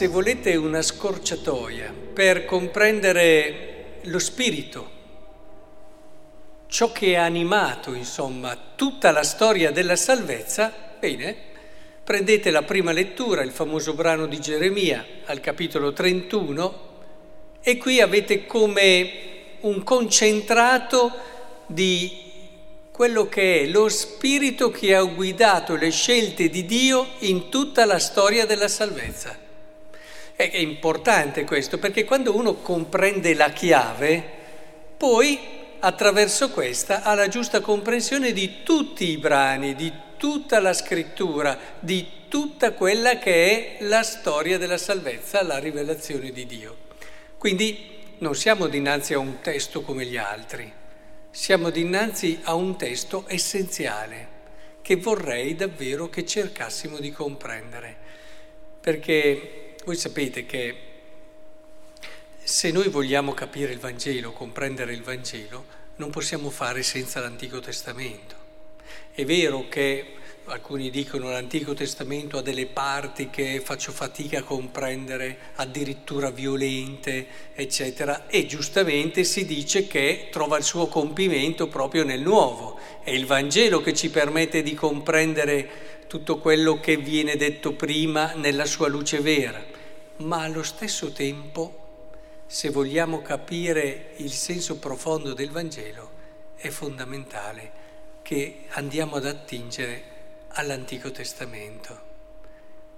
se volete, una scorciatoia per comprendere lo spirito, ciò che ha animato, insomma, tutta la storia della salvezza, bene, prendete la prima lettura, il famoso brano di Geremia, al capitolo 31, e qui avete come un concentrato di quello che è lo spirito che ha guidato le scelte di Dio in tutta la storia della salvezza. È importante questo perché quando uno comprende la chiave, poi attraverso questa ha la giusta comprensione di tutti i brani, di tutta la scrittura, di tutta quella che è la storia della salvezza, la rivelazione di Dio. Quindi non siamo dinanzi a un testo come gli altri, siamo dinanzi a un testo essenziale che vorrei davvero che cercassimo di comprendere, perché voi sapete che se noi vogliamo capire il Vangelo, comprendere il Vangelo, non possiamo fare senza l'Antico Testamento. È vero che alcuni dicono l'Antico Testamento ha delle parti che faccio fatica a comprendere, addirittura violente, eccetera, e giustamente si dice che trova il suo compimento proprio nel Nuovo. È il Vangelo che ci permette di comprendere tutto quello che viene detto prima nella sua luce vera, ma allo stesso tempo, se vogliamo capire il senso profondo del Vangelo, è fondamentale che andiamo ad attingere all'Antico Testamento.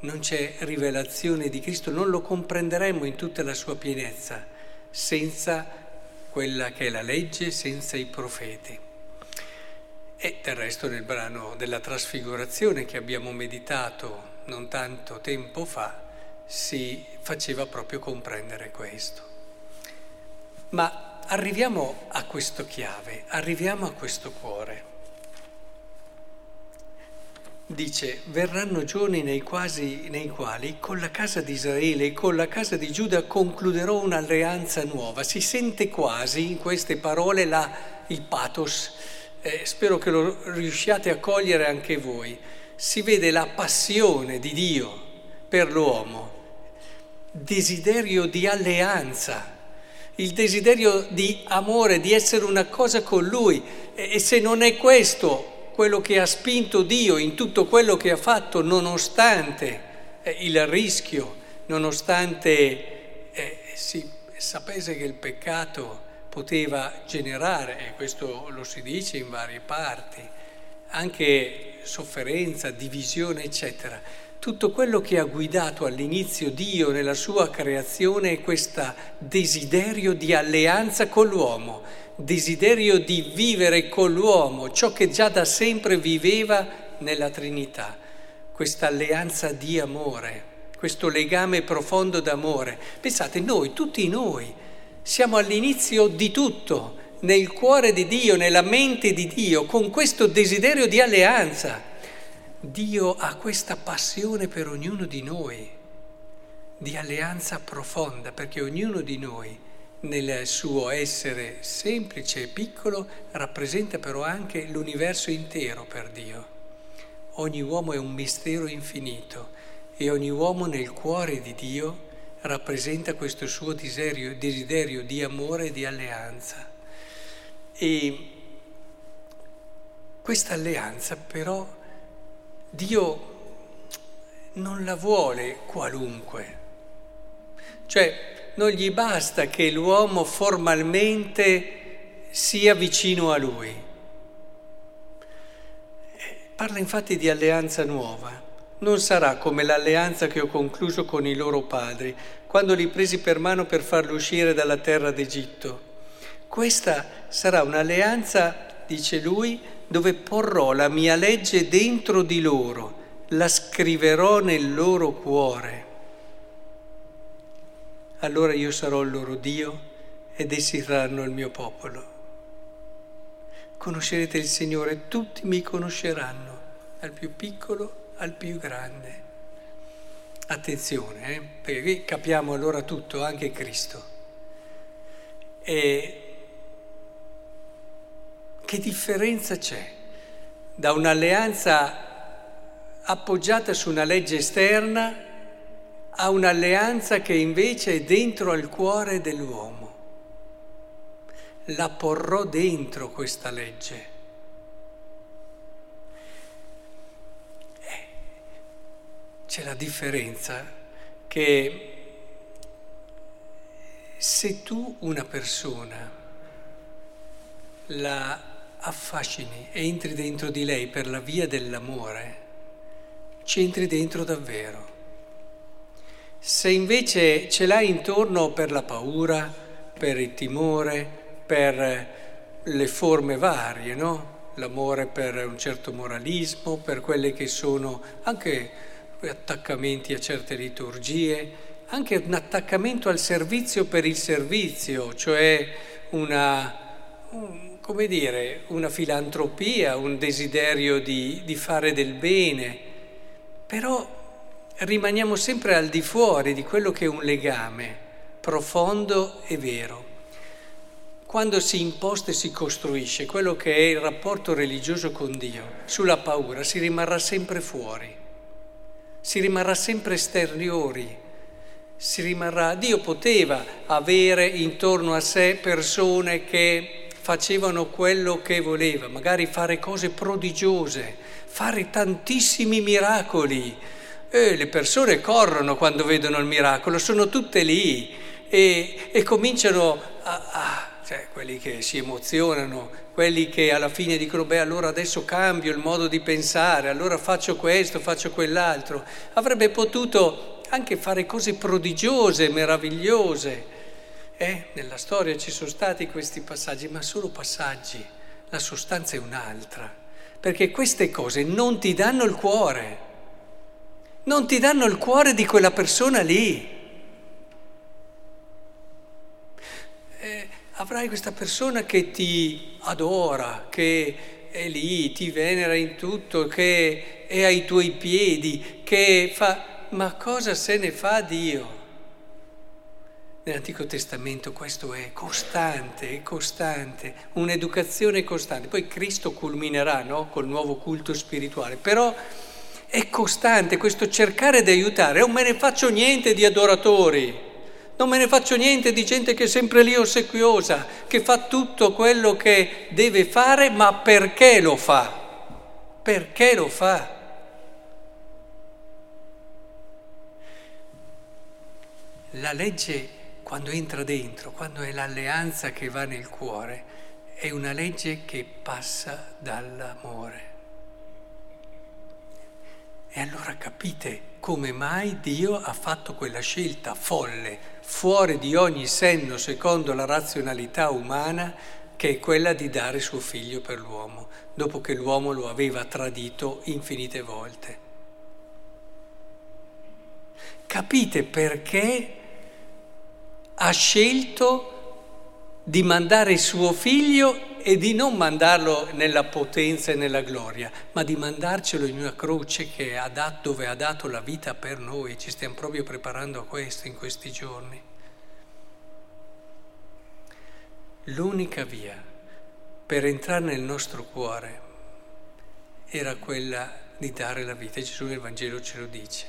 Non c'è rivelazione di Cristo, non lo comprenderemo in tutta la sua pienezza senza quella che è la legge, senza i profeti. E del resto nel brano della trasfigurazione che abbiamo meditato non tanto tempo fa si faceva proprio comprendere questo. Ma arriviamo a questo chiave, arriviamo a questo cuore. Dice, verranno giorni nei, quasi, nei, quali con la casa di Israele e con la casa di Giuda concluderò un'alleanza nuova. Si sente quasi in queste parole la, il pathos, eh, spero che lo riusciate a cogliere anche voi. Si vede la passione di Dio per l'uomo, desiderio di alleanza, il desiderio di amore, di essere una cosa con Lui. E, e se non è questo quello che ha spinto Dio in tutto quello che ha fatto, nonostante eh, il rischio, nonostante eh, si sapesse che il peccato poteva generare, e questo lo si dice in varie parti, anche sofferenza, divisione, eccetera. Tutto quello che ha guidato all'inizio Dio nella sua creazione è questo desiderio di alleanza con l'uomo desiderio di vivere con l'uomo ciò che già da sempre viveva nella Trinità, questa alleanza di amore, questo legame profondo d'amore. Pensate, noi, tutti noi, siamo all'inizio di tutto, nel cuore di Dio, nella mente di Dio, con questo desiderio di alleanza. Dio ha questa passione per ognuno di noi, di alleanza profonda, perché ognuno di noi nel suo essere semplice e piccolo, rappresenta però anche l'universo intero per Dio. Ogni uomo è un mistero infinito e ogni uomo nel cuore di Dio rappresenta questo suo desiderio, desiderio di amore e di alleanza. E questa alleanza però Dio non la vuole qualunque. Cioè non gli basta che l'uomo formalmente sia vicino a lui. Parla infatti di alleanza nuova. Non sarà come l'alleanza che ho concluso con i loro padri, quando li presi per mano per farli uscire dalla terra d'Egitto. Questa sarà un'alleanza, dice lui, dove porrò la mia legge dentro di loro, la scriverò nel loro cuore allora io sarò il loro Dio ed essi saranno il mio popolo. Conoscerete il Signore, tutti mi conosceranno, dal più piccolo al più grande. Attenzione, eh? perché qui capiamo allora tutto, anche Cristo. E che differenza c'è da un'alleanza appoggiata su una legge esterna a un'alleanza che invece è dentro al cuore dell'uomo. La porrò dentro questa legge. C'è la differenza che se tu una persona la affascini e entri dentro di lei per la via dell'amore, ci entri dentro davvero. Se invece ce l'hai intorno per la paura, per il timore, per le forme varie, no? L'amore per un certo moralismo, per quelle che sono anche attaccamenti a certe liturgie, anche un attaccamento al servizio per il servizio, cioè una, un, come dire, una filantropia, un desiderio di, di fare del bene, però rimaniamo sempre al di fuori di quello che è un legame profondo e vero. Quando si imposta e si costruisce quello che è il rapporto religioso con Dio, sulla paura si rimarrà sempre fuori, si rimarrà sempre esteriori si rimarrà. Dio poteva avere intorno a sé persone che facevano quello che voleva, magari fare cose prodigiose, fare tantissimi miracoli. E le persone corrono quando vedono il miracolo, sono tutte lì e, e cominciano a, a cioè quelli che si emozionano, quelli che alla fine dicono beh allora adesso cambio il modo di pensare, allora faccio questo, faccio quell'altro. Avrebbe potuto anche fare cose prodigiose, meravigliose. Eh? Nella storia ci sono stati questi passaggi, ma solo passaggi, la sostanza è un'altra, perché queste cose non ti danno il cuore, non ti danno il cuore di quella persona lì. Eh, avrai questa persona che ti adora, che è lì, ti venera in tutto, che è ai tuoi piedi, che fa ma cosa se ne fa Dio? Nell'Antico Testamento questo è costante, è costante, un'educazione costante. Poi Cristo culminerà no? col nuovo culto spirituale, però è costante questo cercare di aiutare. Non me ne faccio niente di adoratori, non me ne faccio niente di gente che è sempre lì ossequiosa, che fa tutto quello che deve fare, ma perché lo fa? Perché lo fa? La legge quando entra dentro, quando è l'alleanza che va nel cuore, è una legge che passa dall'amore. E allora capite come mai Dio ha fatto quella scelta folle, fuori di ogni senno secondo la razionalità umana, che è quella di dare suo figlio per l'uomo, dopo che l'uomo lo aveva tradito infinite volte. Capite perché ha scelto di mandare suo figlio e di non mandarlo nella potenza e nella gloria, ma di mandarcelo in una croce ha dato, dove ha dato la vita per noi. Ci stiamo proprio preparando a questo in questi giorni. L'unica via per entrare nel nostro cuore era quella di dare la vita. Gesù nel Vangelo ce lo dice.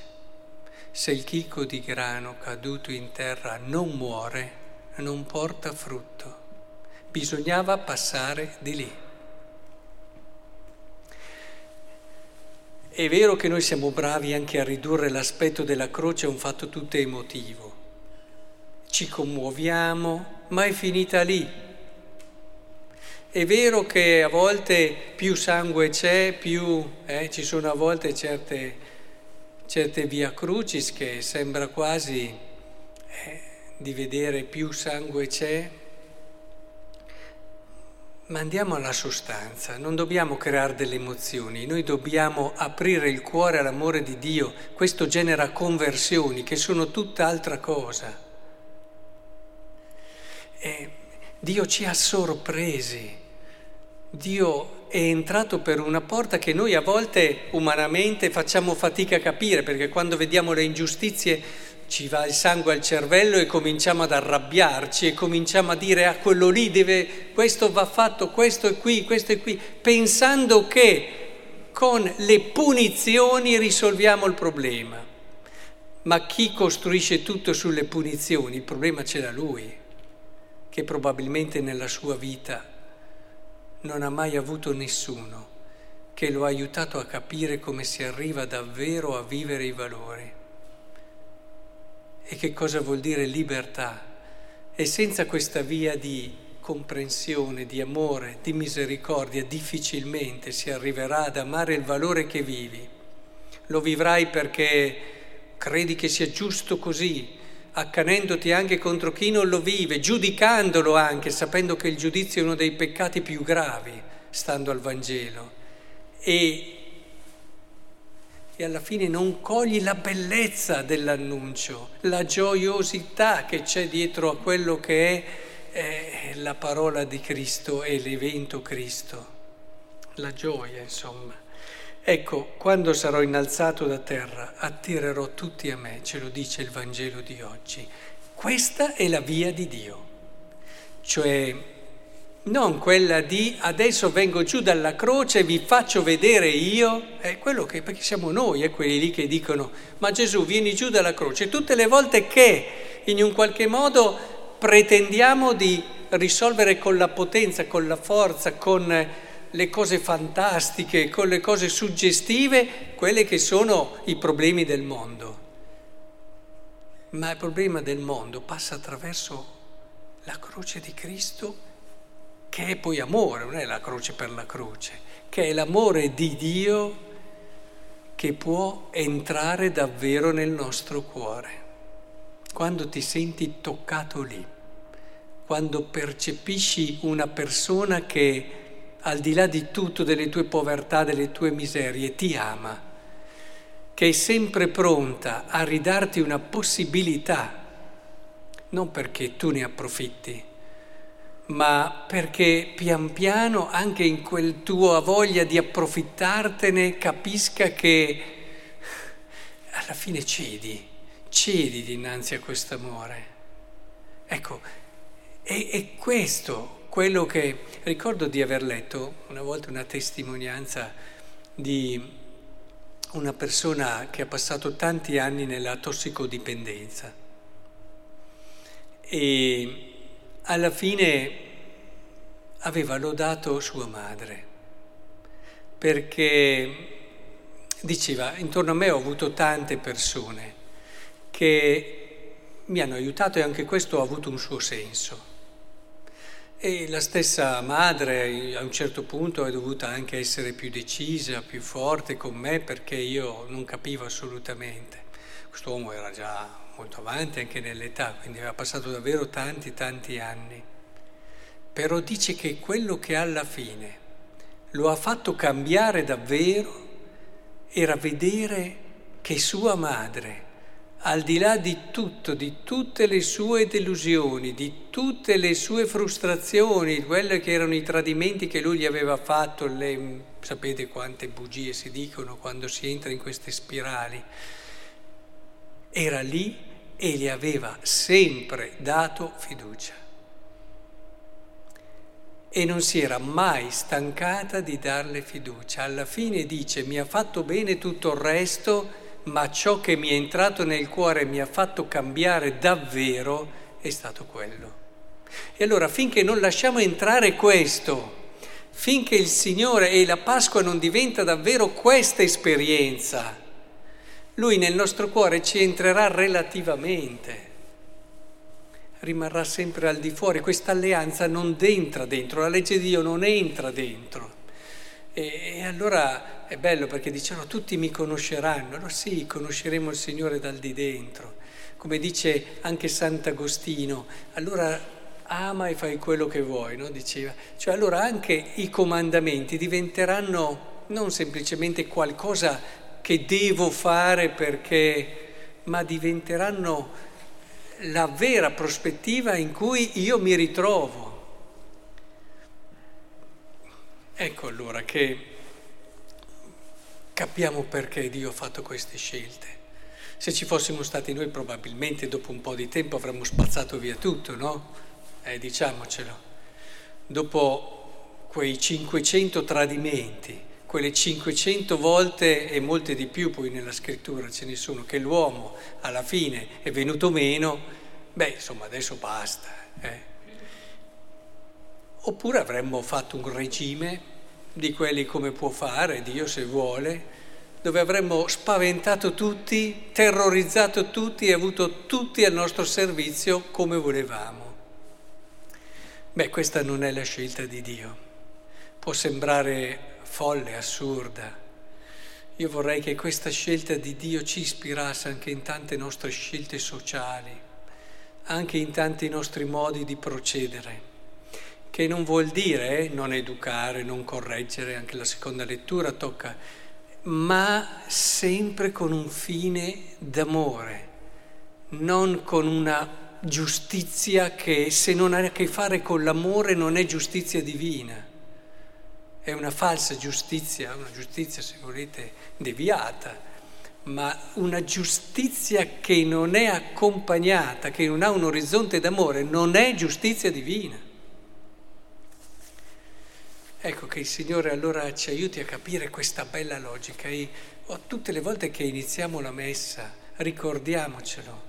Se il chicco di grano caduto in terra non muore, non porta frutto. Bisognava passare di lì. È vero che noi siamo bravi anche a ridurre l'aspetto della croce a un fatto tutto emotivo. Ci commuoviamo, ma è finita lì. È vero che a volte più sangue c'è, più eh, ci sono a volte certe certe via crucis che sembra quasi eh, di vedere più sangue c'è, ma andiamo alla sostanza, non dobbiamo creare delle emozioni, noi dobbiamo aprire il cuore all'amore di Dio, questo genera conversioni che sono tutt'altra cosa. E Dio ci ha sorpresi, Dio è entrato per una porta che noi a volte umanamente facciamo fatica a capire, perché quando vediamo le ingiustizie ci va il sangue al cervello e cominciamo ad arrabbiarci e cominciamo a dire a ah, quello lì deve, questo va fatto, questo è qui, questo è qui, pensando che con le punizioni risolviamo il problema. ma chi costruisce tutto sulle punizioni, il problema ce l'ha lui, che probabilmente nella sua vita non ha mai avuto nessuno che lo ha aiutato a capire come si arriva davvero a vivere i valori e che cosa vuol dire libertà. E senza questa via di comprensione, di amore, di misericordia, difficilmente si arriverà ad amare il valore che vivi. Lo vivrai perché credi che sia giusto così, accanendoti anche contro chi non lo vive, giudicandolo anche, sapendo che il giudizio è uno dei peccati più gravi, stando al Vangelo. E, e alla fine non cogli la bellezza dell'annuncio, la gioiosità che c'è dietro a quello che è, è la parola di Cristo e l'evento Cristo, la gioia insomma. Ecco, quando sarò innalzato da terra, attirerò tutti a me, ce lo dice il Vangelo di oggi. Questa è la via di Dio, cioè non quella di adesso vengo giù dalla croce e vi faccio vedere io, è quello che, perché siamo noi, è quelli lì che dicono, ma Gesù vieni giù dalla croce, tutte le volte che in un qualche modo pretendiamo di risolvere con la potenza, con la forza, con le cose fantastiche, con le cose suggestive, quelle che sono i problemi del mondo. Ma il problema del mondo passa attraverso la croce di Cristo, che è poi amore, non è la croce per la croce, che è l'amore di Dio che può entrare davvero nel nostro cuore. Quando ti senti toccato lì, quando percepisci una persona che al di là di tutto delle tue povertà, delle tue miserie, ti ama, che è sempre pronta a ridarti una possibilità, non perché tu ne approfitti, ma perché pian piano anche in quel tuo voglia di approfittartene capisca che alla fine cedi, cedi dinanzi a questo amore. Ecco, è, è questo quello che ricordo di aver letto una volta una testimonianza di una persona che ha passato tanti anni nella tossicodipendenza e alla fine aveva lodato sua madre perché diceva intorno a me ho avuto tante persone che mi hanno aiutato e anche questo ha avuto un suo senso. E la stessa madre a un certo punto è dovuta anche essere più decisa, più forte con me perché io non capivo assolutamente. Quest'uomo era già molto avanti anche nell'età, quindi aveva passato davvero tanti, tanti anni. Però dice che quello che alla fine lo ha fatto cambiare davvero era vedere che sua madre al di là di tutto, di tutte le sue delusioni, di tutte le sue frustrazioni, quelle che erano i tradimenti che lui gli aveva fatto, le, sapete quante bugie si dicono quando si entra in queste spirali, era lì e gli aveva sempre dato fiducia. E non si era mai stancata di darle fiducia. Alla fine dice mi ha fatto bene tutto il resto, ma ciò che mi è entrato nel cuore e mi ha fatto cambiare davvero è stato quello. E allora finché non lasciamo entrare questo, finché il Signore e la Pasqua non diventa davvero questa esperienza, Lui nel nostro cuore ci entrerà relativamente, rimarrà sempre al di fuori, questa alleanza non entra dentro, la legge di Dio non entra dentro. E, e allora è bello perché dicevano tutti mi conosceranno. Allora sì, conosceremo il Signore dal di dentro. Come dice anche Sant'Agostino, allora ama e fai quello che vuoi, no? diceva. Cioè allora anche i comandamenti diventeranno non semplicemente qualcosa che devo fare perché, ma diventeranno la vera prospettiva in cui io mi ritrovo. Ecco allora che capiamo perché Dio ha fatto queste scelte. Se ci fossimo stati noi probabilmente dopo un po' di tempo avremmo spazzato via tutto, no? Eh, diciamocelo. Dopo quei 500 tradimenti, quelle 500 volte e molte di più poi nella scrittura ce ne sono, che l'uomo alla fine è venuto meno, beh insomma adesso basta. Eh. Oppure avremmo fatto un regime di quelli come può fare Dio se vuole, dove avremmo spaventato tutti, terrorizzato tutti e avuto tutti al nostro servizio come volevamo. Beh, questa non è la scelta di Dio. Può sembrare folle, assurda. Io vorrei che questa scelta di Dio ci ispirasse anche in tante nostre scelte sociali, anche in tanti nostri modi di procedere, che non vuol dire non educare, non correggere, anche la seconda lettura tocca, ma sempre con un fine d'amore, non con una giustizia che se non ha a che fare con l'amore non è giustizia divina è una falsa giustizia, una giustizia se volete deviata, ma una giustizia che non è accompagnata, che non ha un orizzonte d'amore, non è giustizia divina. Ecco che il Signore allora ci aiuti a capire questa bella logica e tutte le volte che iniziamo la messa ricordiamocelo,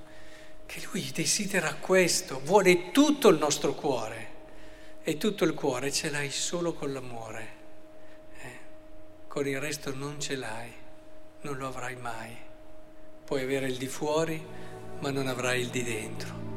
che Lui desidera questo, vuole tutto il nostro cuore e tutto il cuore ce l'hai solo con l'amore con il resto non ce l'hai, non lo avrai mai. Puoi avere il di fuori, ma non avrai il di dentro.